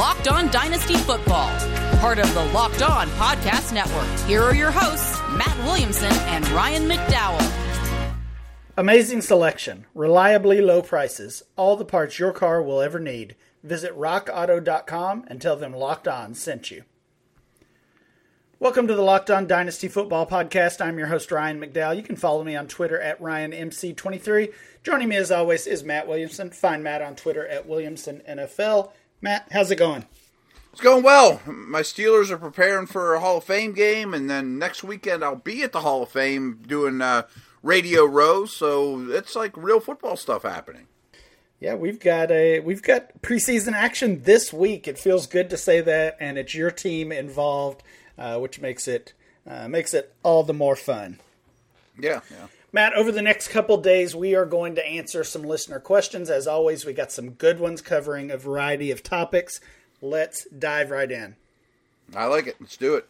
Locked On Dynasty Football, part of the Locked On Podcast Network. Here are your hosts, Matt Williamson and Ryan McDowell. Amazing selection, reliably low prices, all the parts your car will ever need. Visit rockauto.com and tell them Locked On sent you. Welcome to the Locked On Dynasty Football Podcast. I'm your host, Ryan McDowell. You can follow me on Twitter at RyanMC23. Joining me, as always, is Matt Williamson. Find Matt on Twitter at WilliamsonNFL. Matt, how's it going? It's going well. My Steelers are preparing for a Hall of Fame game, and then next weekend I'll be at the Hall of Fame doing uh, Radio Row. So it's like real football stuff happening. Yeah, we've got a we've got preseason action this week. It feels good to say that, and it's your team involved uh, which makes it uh, makes it all the more fun. Yeah, yeah. Matt, over the next couple days, we are going to answer some listener questions. As always, we got some good ones covering a variety of topics. Let's dive right in. I like it. Let's do it.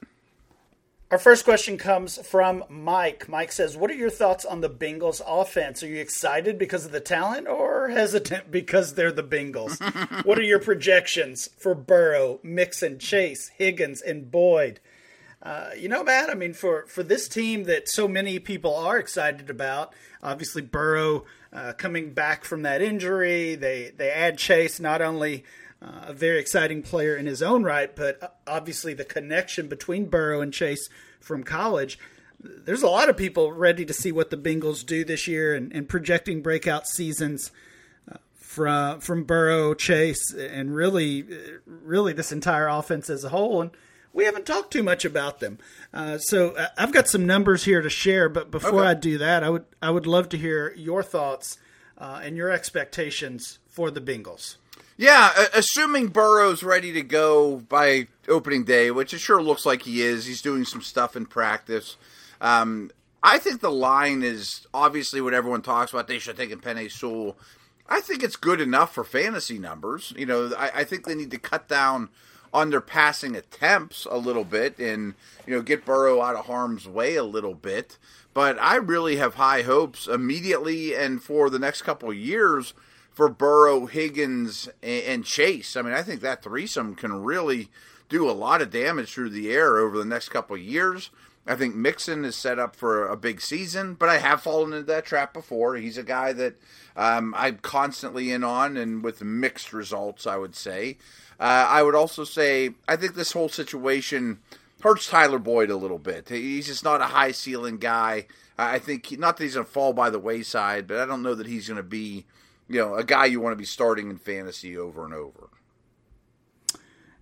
Our first question comes from Mike. Mike says, What are your thoughts on the Bengals offense? Are you excited because of the talent or hesitant because they're the Bengals? what are your projections for Burrow, Mixon, Chase, Higgins, and Boyd? Uh, you know, Matt, I mean, for, for this team that so many people are excited about, obviously Burrow uh, coming back from that injury, they, they add Chase, not only uh, a very exciting player in his own right, but uh, obviously the connection between Burrow and Chase from college. There's a lot of people ready to see what the Bengals do this year and, and projecting breakout seasons uh, from from Burrow, Chase, and really, really this entire offense as a whole. And we haven't talked too much about them. Uh, so uh, I've got some numbers here to share, but before okay. I do that, I would I would love to hear your thoughts uh, and your expectations for the Bengals. Yeah, assuming Burrow's ready to go by opening day, which it sure looks like he is. He's doing some stuff in practice. Um, I think the line is obviously what everyone talks about. They should take in Penei Sewell. I think it's good enough for fantasy numbers. You know, I, I think they need to cut down – on their passing attempts a little bit and you know get Burrow out of harm's way a little bit. But I really have high hopes immediately and for the next couple years for Burrow, Higgins, and Chase. I mean, I think that threesome can really do a lot of damage through the air over the next couple years. I think Mixon is set up for a big season, but I have fallen into that trap before. He's a guy that um, I'm constantly in on, and with mixed results, I would say. Uh, I would also say I think this whole situation hurts Tyler Boyd a little bit. He's just not a high ceiling guy. I think he, not that he's going to fall by the wayside, but I don't know that he's going to be, you know, a guy you want to be starting in fantasy over and over.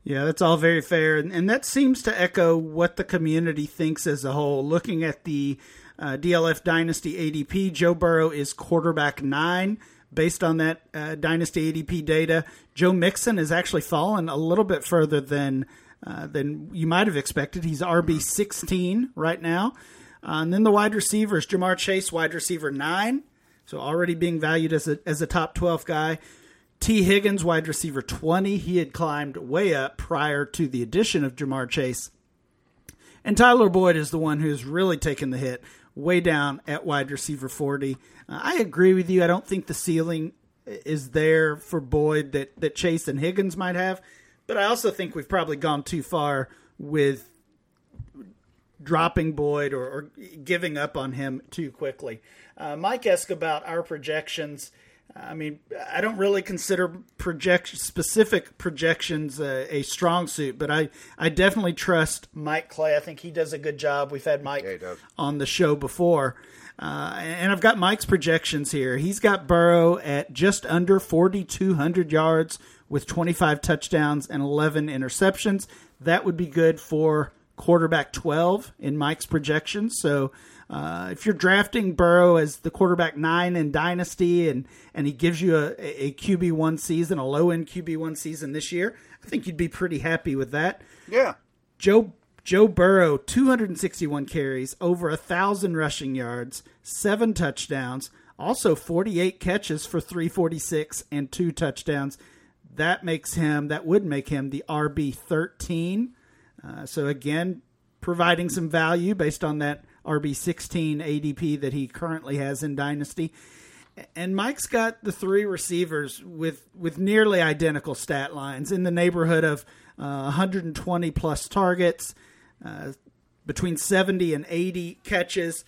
Yeah, that's all very fair, and, that seems to echo what the community thinks as a whole. Looking at the uh, DLF Dynasty ADP, Joe Burrow is quarterback nine based on that uh, Dynasty ADP data. Joe Mixon has actually fallen a little bit further than uh, than you might have expected. He's RB sixteen right now, uh, and then the wide receivers: Ja'Marr Chase, wide receiver nine, so already being valued as a as a top twelve guy. Tee Higgins, wide receiver 20. He had climbed way up prior to the addition of Ja'Marr Chase. And Tyler Boyd is the one who's really taken the hit, way down at wide receiver 40. Uh, I agree with you. I don't think the ceiling is there for Boyd that, that Chase and Higgins might have, but I also think we've probably gone too far with dropping Boyd or, or giving up on him too quickly. Uh, Mike asked about our projections. I mean, I don't really consider project specific projections a strong suit, but I, I definitely trust Mike Clay. I think he does a good job. We've had Mike yeah, on the show before. Uh, and I've got Mike's projections here. He's got Burrow at just under 4,200 yards with 25 touchdowns and 11 interceptions. That would be good for quarterback 12 in Mike's projections. So uh, if you're drafting Burrow as the quarterback nine in Dynasty and, and he gives you a, a QB1 season, a low end QB1 season this year, I think you'd be pretty happy with that. Yeah. Joe Joe Burrow, 261 carries, over a thousand rushing yards, seven touchdowns, also 48 catches for 346 and two touchdowns. That makes him, that would make him the RB 13. Uh, so again, providing some value based on that RB 16 ADP that he currently has in Dynasty. And Mike's got the three receivers with with nearly identical stat lines in the neighborhood of uh, 120 plus targets, uh, between 70 and 80 catches,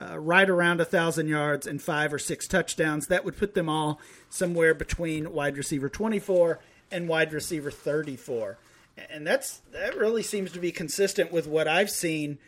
uh, right around a thousand yards, and five or six touchdowns. That would put them all somewhere between wide receiver 24 and wide receiver 34. And that's that really seems to be consistent with what I've seen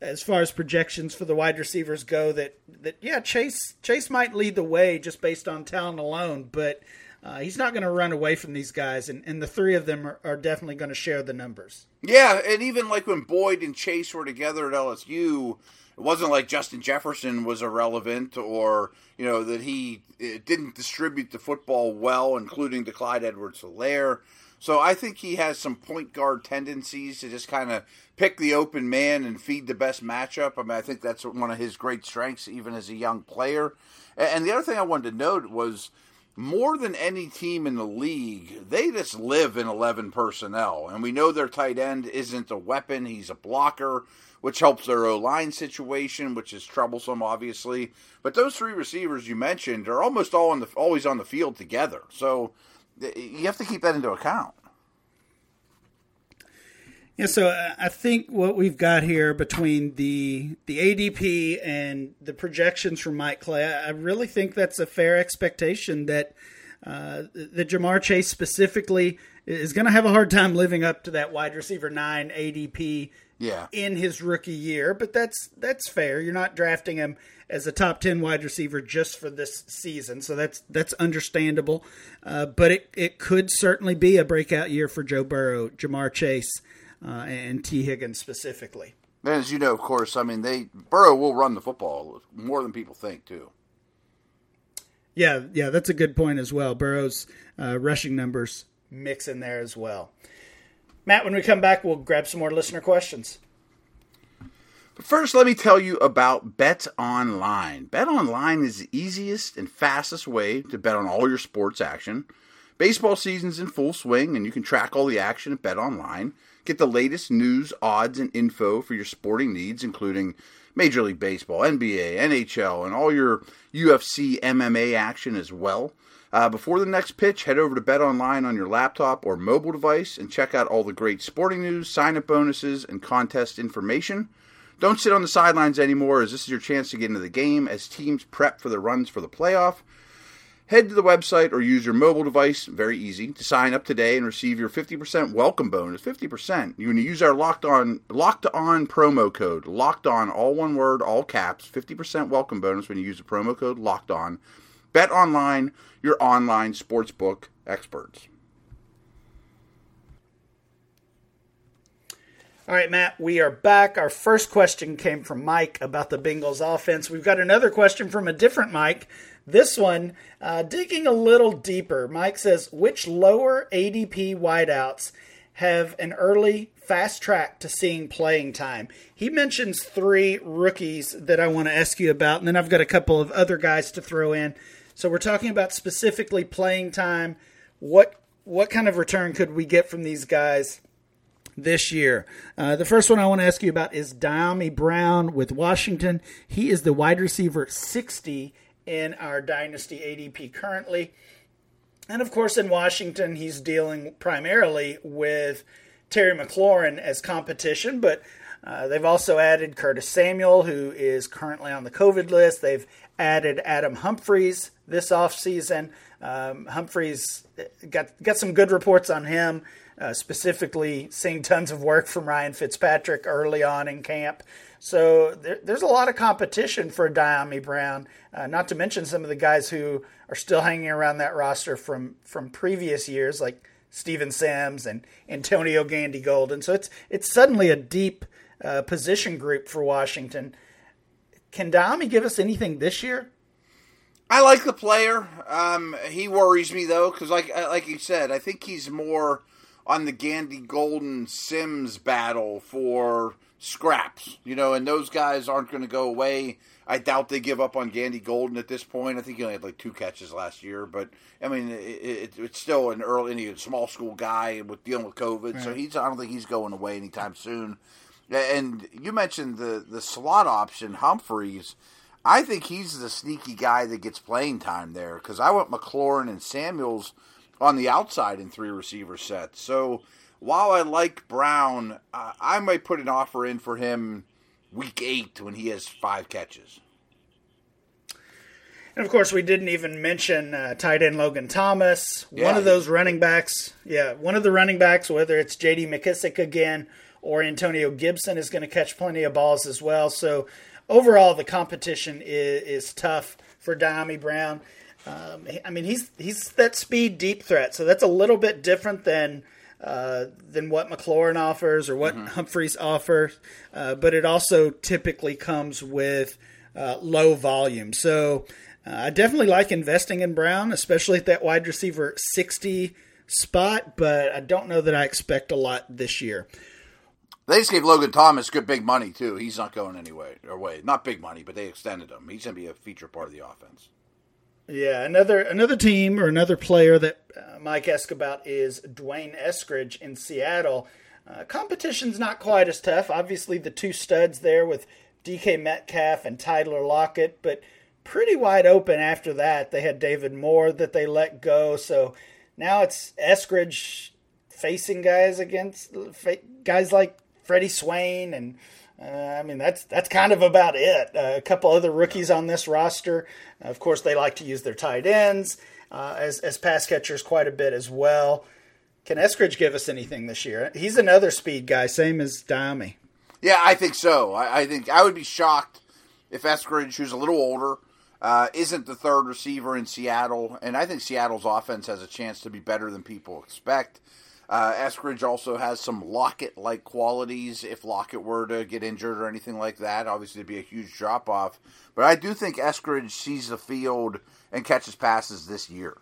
as far as projections for the wide receivers go that that yeah Chase Chase might lead the way just based on talent alone but uh, he's not going to run away from these guys and, and the three of them are, are definitely going to share the numbers. Yeah and even like when Boyd and Chase were together at LSU it wasn't like Justin Jefferson was irrelevant or you know that he didn't distribute the football well including to Clyde Edwards-Helaire so I think he has some point guard tendencies to just kind of pick the open man and feed the best matchup. I mean, I think that's one of his great strengths, even as a young player. And the other thing I wanted to note was more than any team in the league, they just live in 11 personnel. And we know their tight end isn't a weapon, he's a blocker, which helps their O line situation, which is troublesome, obviously. But those three receivers you mentioned are almost all on the, always on the field together. So you have to keep that into account. Yeah, so uh, I think what we've got here between the the ADP and the projections from Mike Clay, I really think that's a fair expectation that uh, Ja'Marr Chase specifically is going to have a hard time living up to that wide receiver nine ADP yeah. in his rookie year. But that's that's fair. You're not drafting him as a top ten wide receiver just for this season, so that's that's understandable. Uh, but it it could certainly be a breakout year for Joe Burrow, Ja'Marr Chase uh, and Tee Higgins specifically. And as you know, of course, I mean, they Burrow will run the football more than people think too. Yeah, yeah, that's a good point as well. Burrow's uh, rushing numbers mix in there as well. Matt, when we come back, we'll grab some more listener questions. But first, let me tell you about Bet Online. Bet Online is the easiest and fastest way to bet on all your sports action. Baseball season's in full swing, and you can track all the action at Bet Online. Get the latest news, odds, and info for your sporting needs, including Major League Baseball, NBA, NHL, and all your UFC MMA action as well. Uh, before the next pitch, head over to Bet Online on your laptop or mobile device and check out all the great sporting news, sign up bonuses, and contest information. Don't sit on the sidelines anymore, as this is your chance to get into the game as teams prep for the runs for the playoff. Head to the website or use your mobile device, very easy, to sign up today and receive your 50% welcome bonus. 50%. You can use our locked on locked on promo code. Locked on, all one word, all caps. 50% welcome bonus when you use the promo code locked on. Bet online, your online sportsbook experts. All right, Matt, we are back. Our first question came from Mike about the Bengals offense. We've got another question from a different Mike this one, uh, digging a little deeper, Mike says, which lower ADP wideouts have an early fast track to seeing playing time? He mentions three rookies that I want to ask you about, and then I've got a couple of other guys to throw in. So we're talking about specifically playing time. What what kind of return could we get from these guys this year. Uh, the first one I want to ask you about is Dyami Brown with Washington. He is the wide receiver 60 in our Dynasty ADP currently. And of course, in Washington, he's dealing primarily with Terry McLaurin as competition, but uh, they've also added Curtis Samuel, who is currently on the COVID list. They've added Adam Humphries this offseason. Um, Humphries got, got some good reports on him, uh, specifically seeing tons of work from Ryan Fitzpatrick early on in camp. So there, there's a lot of competition for Dyami Brown, uh, not to mention some of the guys who are still hanging around that roster from, from previous years, like Steven Sims and Antonio Gandy Golden. So it's it's suddenly a deep uh, position group for Washington. Can Dyami give us anything this year? I like the player. Um, he worries me though, because like like you said, I think he's more on the Gandy Golden Sims battle for scraps, you know, and those guys aren't going to go away. I doubt they give up on Gandy Golden at this point. I think he only had like two catches last year, but I mean, it, it, it's still an early, a small school guy with dealing with COVID, right. so he's. I don't think he's going away anytime soon. And you mentioned the the slot option, Humphries. I think he's the sneaky guy that gets playing time there because I went McLaurin and Samuels on the outside in three receiver sets. So while I like Brown, uh, I might put an offer in for him week eight when he has five catches. And of course, we didn't even mention uh, tight end Logan Thomas, yeah. one of those running backs. Yeah, one of the running backs, whether it's J.D. McKissic again or Antonio Gibson, is going to catch plenty of balls as well. So overall, the competition is, is tough for Dyami Brown. Um, I mean, he's he's that speed deep threat, so that's a little bit different than uh, than what McLaurin offers or what mm-hmm. Humphries offers, uh, but it also typically comes with uh, low volume. So uh, I definitely like investing in Brown, especially at that wide receiver 60 spot, but I don't know that I expect a lot this year. They just gave Logan Thomas good big money too. He's not going anyway or way. Not big money, but they extended him. He's going to be a feature part of the offense. Yeah, another another team or another player that uh, Mike asked about is D'Wayne Eskridge in Seattle. Uh, competition's not quite as tough. Obviously, the two studs there with DK Metcalf and Tyler Lockett, but pretty wide open after that. They had David Moore that they let go, so now it's Eskridge facing guys against guys like Freddie Swain and uh, I mean that's that's kind of about it. Uh, a couple other rookies on this roster. Uh, of course, they like to use their tight ends uh, as as pass catchers quite a bit as well. Can Eskridge give us anything this year? He's another speed guy, same as Dyami. Yeah, I think so. I, I think I would be shocked if Eskridge, who's a little older, uh, isn't the third receiver in Seattle, and I think Seattle's offense has a chance to be better than people expect. Uh, Eskridge also has some Lockett like qualities if Lockett were to get injured or anything like that. Obviously, it'd be a huge drop off. But I do think Eskridge sees the field and catches passes this year.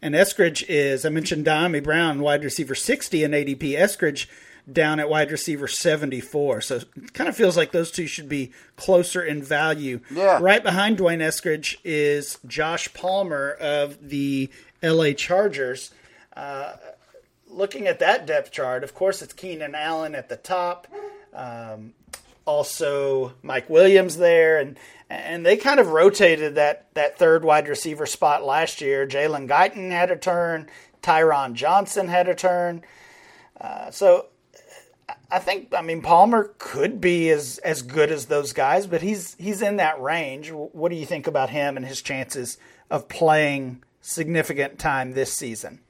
And Eskridge is, I mentioned Dyami Brown, wide receiver 60 in ADP. Eskridge down at wide receiver 74. So it kind of feels like those two should be closer in value. Yeah. Right behind D'Wayne Eskridge is Josh Palmer of the LA Chargers. Looking at that depth chart, of course, it's Keenan Allen at the top. Um, also, Mike Williams there, and and they kind of rotated that that third wide receiver spot last year. Jalen Guyton had a turn. Tyron Johnson had a turn. Uh, so I think I mean Palmer could be as as good as those guys, but he's he's in that range. What do you think about him and his chances of playing significant time this season?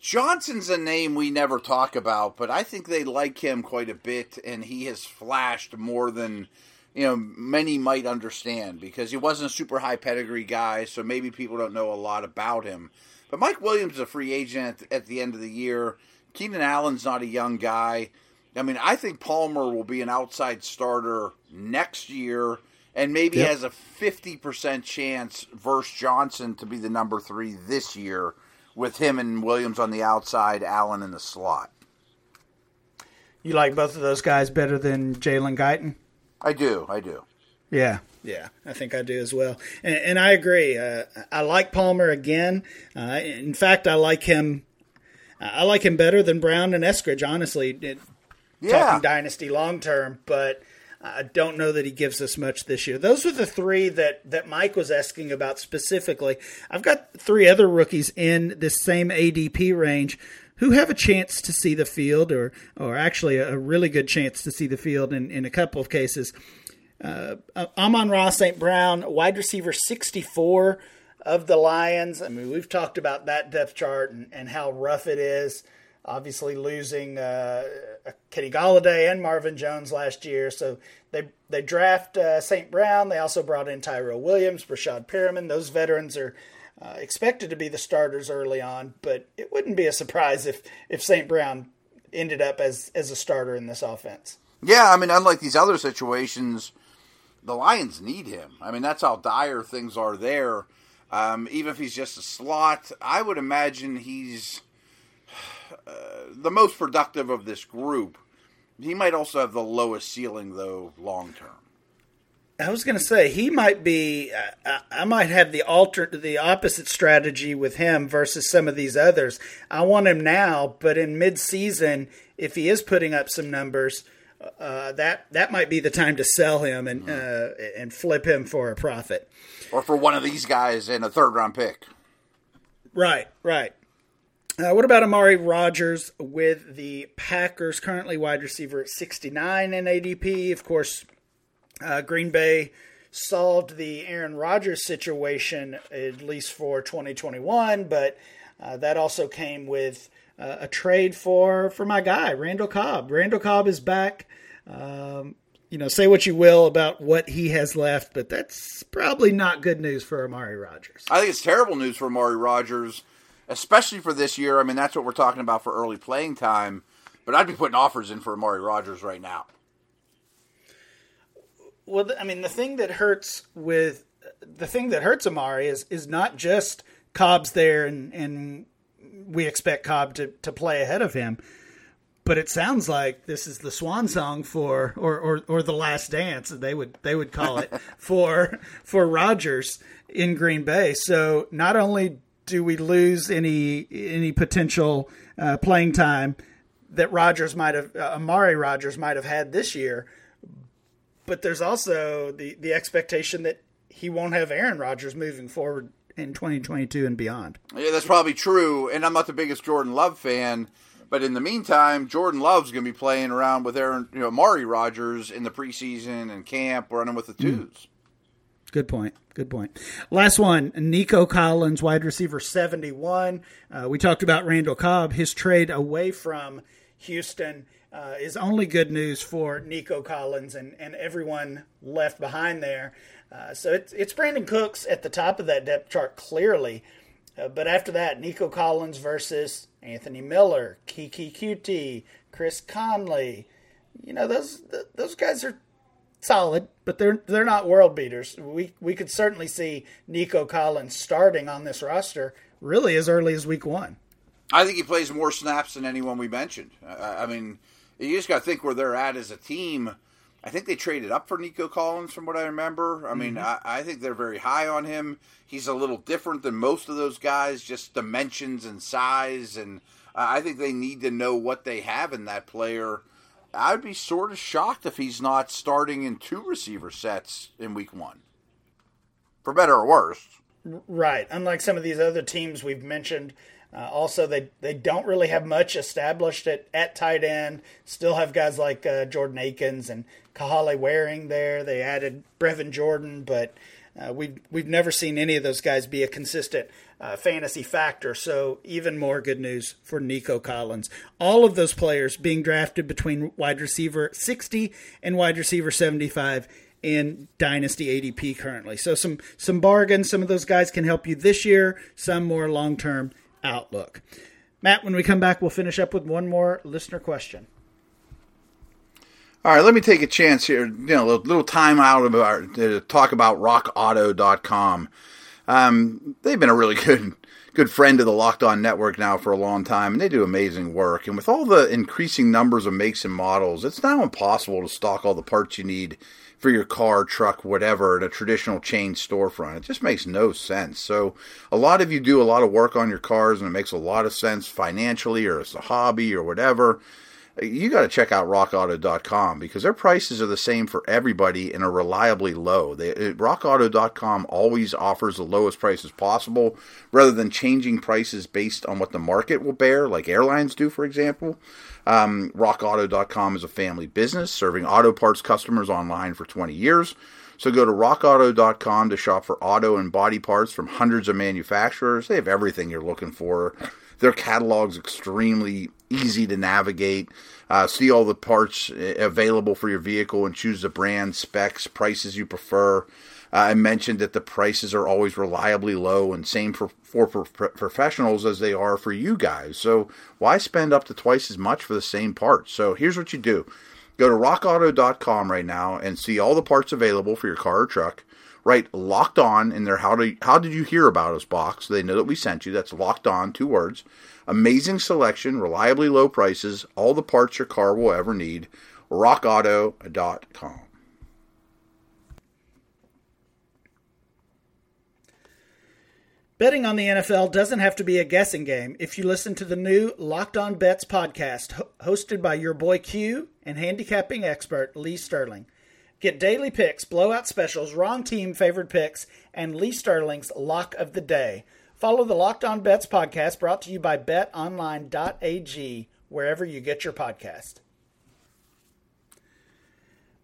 Johnson's a name we never talk about, but I think they like him quite a bit, and he has flashed more than you know many might understand because he wasn't a super high pedigree guy, so maybe people don't know a lot about him. But Mike Williams is a free agent at, at the end of the year. Keenan Allen's not a young guy. I mean, I think Palmer will be an outside starter next year and maybe yep. has a 50% chance versus Johnson to be the number three this year with him and Williams on the outside, Allen in the slot. You like both of those guys better than Jalen Guyton? I do. I do. Yeah, yeah, I think I do as well. And, and I agree. Uh, I like Palmer again. Uh, in fact, I like him. I like him better than Brown and Eskridge. Honestly, it, yeah. talking dynasty long term, but I don't know that he gives us much this year. Those are the three that, that Mike was asking about specifically. I've got three other rookies in this same ADP range who have a chance to see the field, or or actually a really good chance to see the field in, in a couple of cases. Uh, Amon-Ra St. Brown, wide receiver 64 of the Lions. I mean, we've talked about that depth chart and, and how rough it is obviously losing uh, Kenny Golladay and Marvin Jones last year. So they they draft uh, St. Brown. They also brought in Tyrell Williams, Breshad Perriman. Those veterans are uh, expected to be the starters early on, but it wouldn't be a surprise if if St. Brown ended up as as a starter in this offense. Yeah, I mean, unlike these other situations, the Lions need him. I mean, that's how dire things are there. Um, even if he's just a slot, I would imagine he's uh, the most productive of this group. He might also have the lowest ceiling, though, long term. I was going to say he might be. Uh, I might have the alter, the opposite strategy with him versus some of these others. I want him now, but in mid-season, if he is putting up some numbers, uh, that that might be the time to sell him and uh, and flip him for a profit. Or for one of these guys in a third round pick. Right, right. Uh, what about Amari Rodgers with the Packers? Currently wide receiver at 69 in ADP. Of course, uh, Green Bay solved the Aaron Rodgers situation, at least for 2021, but uh, that also came with uh, a trade for, for my guy, Randall Cobb. Randall Cobb is back. Um, you know, say what you will about what he has left, but that's probably not good news for Amari Rodgers. I think it's terrible news for Amari Rodgers, especially for this year. I mean, that's what we're talking about for early playing time. But I'd be putting offers in for Amari Rodgers right now. Well, I mean, the thing that hurts with the thing that hurts Amari is is not just Cobb's there and and we expect Cobb to, to play ahead of him. But it sounds like this is the swan song for or, or, or the last dance they would they would call it for for Rodgers in Green Bay. So not only do we lose any any potential uh, playing time that Rodgers might have uh, Amari Rodgers might have had this year, but there's also the the expectation that he won't have Aaron Rodgers moving forward in 2022 and beyond. Yeah, that's probably true. And I'm not the biggest Jordan Love fan, but in the meantime, Jordan Love's going to be playing around with Aaron, you know, Mari Rodgers in the preseason and camp, running with the hmm. twos. Mm. Good point. Good point. Last one, Nico Collins, wide receiver 71. Uh, we talked about Randall Cobb. His trade away from Houston uh, is only good news for Nico Collins and, and everyone left behind there. Uh, so it's, it's Brandin Cooks at the top of that depth chart clearly. Uh, but after that, Nico Collins versus Anthony Miller, Keke Coutee, Chris Conley. You know those those guys are solid, but they're they're not world beaters. We we could certainly see Nico Collins starting on this roster really as early as week one. I think he plays more snaps than anyone we mentioned. I, I mean, you just got to think where they're at as a team I think they traded up for Nico Collins, from what I remember. I mean, mm-hmm. I, I, think they're very high on him. He's a little different than most of those guys, just dimensions and size, and uh, I think they need to know what they have in that player. I'd be sort of shocked if he's not starting in two receiver sets in week one, for better or worse. Right. Unlike some of these other teams we've mentioned, uh, also, they they don't really have much established at, at tight end. Still have guys like uh, Jordan Akins and Kahale Warring there. They added Brevin Jordan, but uh, we've we've never seen any of those guys be a consistent uh, fantasy factor. So even more good news for Nico Collins. All of those players being drafted between wide receiver 60 and wide receiver 75 in dynasty ADP currently. So some some bargains. Some of those guys can help you this year. Some more long term outlook. Matt, when we come back, we'll finish up with one more listener question. All right, let me take a chance here. You know, a little time out of our, to talk about RockAuto.com. Um, they've been a really good good friend of the Locked On Network now for a long time, and they do amazing work. And with all the increasing numbers of makes and models, it's now impossible to stock all the parts you need for your car, truck, whatever, at a traditional chain storefront. It just makes no sense. So, a lot of you do a lot of work on your cars, and it makes a lot of sense financially or as a hobby or whatever you got to check out rockauto.com because their prices are the same for everybody and are reliably low. They, rockauto.com always offers the lowest prices possible rather than changing prices based on what the market will bear, like airlines do, for example. Um, rockauto.com is a family business serving auto parts customers online for 20 years. So go to rockauto.com to shop for auto and body parts from hundreds of manufacturers. They have everything you're looking for. Their catalog's extremely easy to navigate. Uh, see all the parts available for your vehicle and choose the brand, specs, prices you prefer. Uh, I mentioned that the prices are always reliably low and same for, for, for professionals as they are for you guys. So why spend up to twice as much for the same parts? So here's what you do. Go to rockauto.com right now and see all the parts available for your car or truck. Write locked on in their how to how did you hear about us box so they know that we sent you. That's locked on, two words. Amazing selection, reliably low prices, all the parts your car will ever need. RockAuto.com. Betting on the NFL doesn't have to be a guessing game if you listen to the new Locked On Bets podcast, ho- hosted by your boy Q and handicapping expert Lee Sterling. Get daily picks, blowout specials, wrong team favored picks, and Lee Sterling's lock of the day. Follow the Locked On Bets podcast brought to you by betonline.ag, wherever you get your podcast.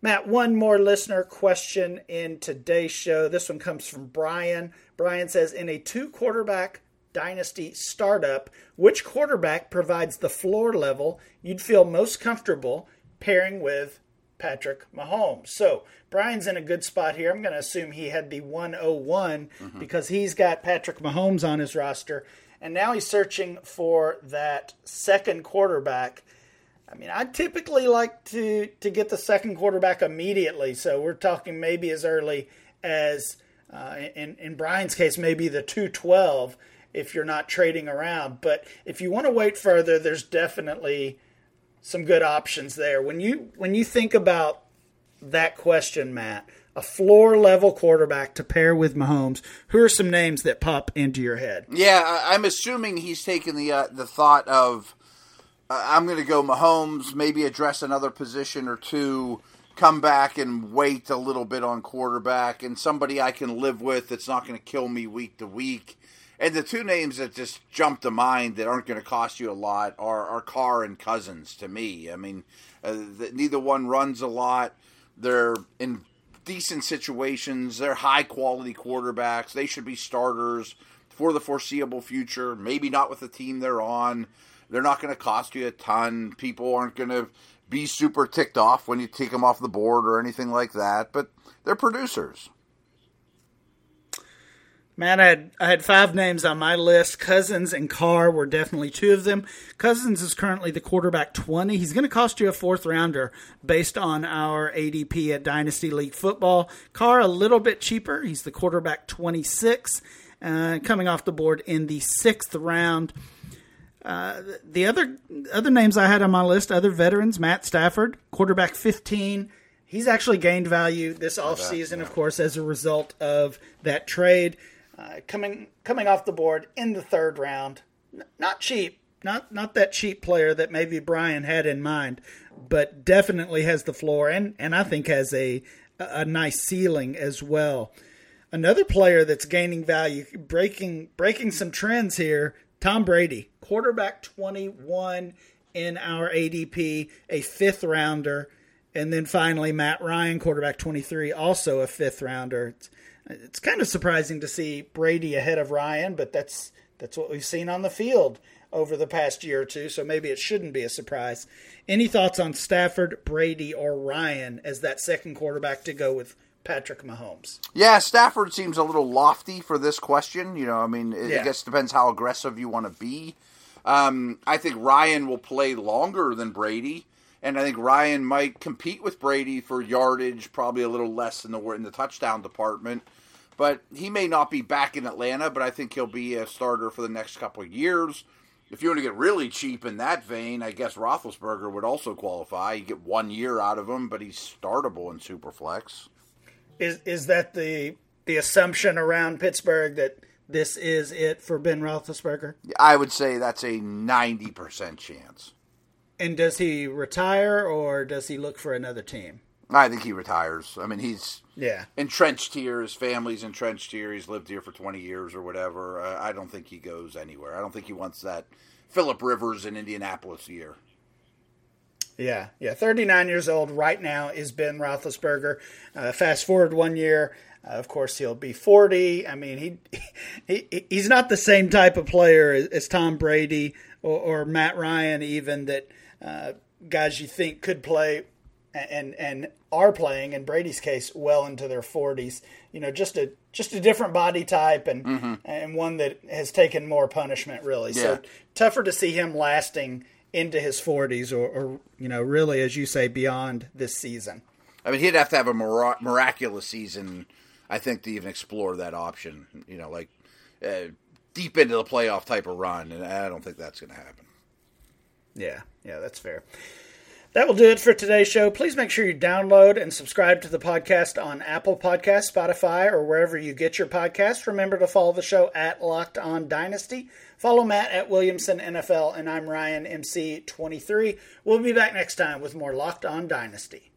Matt, one more listener question in today's show. This one comes from Brian. Brian says In a two quarterback dynasty startup, which quarterback provides the floor level you'd feel most comfortable pairing with Patrick Mahomes? So, Brian's in a good spot here. I'm going to assume he had the 101 mm-hmm. because he's got Patrick Mahomes on his roster. And now he's searching for that second quarterback I mean, I typically like to to get the second quarterback immediately. So we're talking maybe as early as uh, in in Brian's case, maybe the two twelve if you're not trading around. But if you want to wait further, there's definitely some good options there. When you when you think about that question, Matt, a floor level quarterback to pair with Mahomes, who are some names that pop into your head? Yeah, I'm assuming he's taken the uh, the thought of I'm going to go Mahomes, maybe address another position or two, come back and wait a little bit on quarterback, and somebody I can live with that's not going to kill me week to week. And the two names that just jump to mind that aren't going to cost you a lot are, are Carr and Cousins to me. I mean, uh, the, neither one runs a lot. They're in decent situations. They're high quality quarterbacks. They should be starters for the foreseeable future. Maybe not with the team they're on. They're not going to cost you a ton. People aren't going to be super ticked off when you take them off the board or anything like that, but they're producers. Man, I had I had five names on my list. Cousins and Carr were definitely two of them. Cousins is currently the quarterback twenty. He's going to cost you a fourth rounder based on our ADP at Dynasty League Football. Carr a little bit cheaper. He's the quarterback twenty six, uh, coming off the board in the sixth round. Uh, the other other names I had on my list, other veterans, Matt Stafford, quarterback 15. He's actually gained value this offseason, of course, as a result of that trade. Uh, coming coming off the board in the third round, N- not cheap, not not that cheap player that maybe Brian had in mind, but definitely has the floor and and I think has a a nice ceiling as well. Another player that's gaining value, breaking breaking some trends here, Tom Brady, quarterback 21 in our ADP, a fifth rounder. And then finally, Matt Ryan, quarterback 23, also a fifth rounder. It's, it's kind of surprising to see Brady ahead of Ryan, but that's that's what we've seen on the field over the past year or two, so maybe it shouldn't be a surprise. Any thoughts on Stafford, Brady, or Ryan as that second quarterback to go with Patrick Mahomes. Yeah, Stafford seems a little lofty for this question. You know, I mean, it, yeah. I guess depends how aggressive you want to be. Um, I think Ryan will play longer than Brady, and I think Ryan might compete with Brady for yardage, probably a little less in the in the touchdown department. But he may not be back in Atlanta, but I think he'll be a starter for the next couple of years. If you want to get really cheap in that vein, I guess Roethlisberger would also qualify. You get one year out of him, but he's startable in Superflex. Is is that the the assumption around Pittsburgh that this is it for Ben Roethlisberger? I would say that's a ninety percent chance. And does he retire or does he look for another team? I think he retires. I mean, he's yeah entrenched here. His family's entrenched here. He's lived here for twenty years or whatever. I don't think he goes anywhere. I don't think he wants that Philip Rivers in Indianapolis year. Yeah, yeah. 39 years old right now is Ben Roethlisberger. Uh, fast forward one year, uh, of course he'll be 40. I mean, he, he he's not the same type of player as, as Tom Brady or, or, Matt Ryan, even that uh, guys you think could play and and are playing in Brady's case well into their 40s. You know, just a just a different body type and mm-hmm. and one that has taken more punishment really. Yeah. So tougher to see him lasting into his 40s or, or, you know, really, as you say, beyond this season. I mean, he'd have to have a miraculous season, I think, to even explore that option. You know, like uh, deep into the playoff type of run, and I don't think that's going to happen. Yeah, yeah, that's fair. That will do it for today's show. Please make sure you download and subscribe to the podcast on Apple Podcasts, Spotify, or wherever you get your podcasts. Remember to follow the show at Locked On Dynasty. Follow Matt at Williamson NFL, and I'm Ryan MC23. We'll be back next time with more Locked On Dynasty.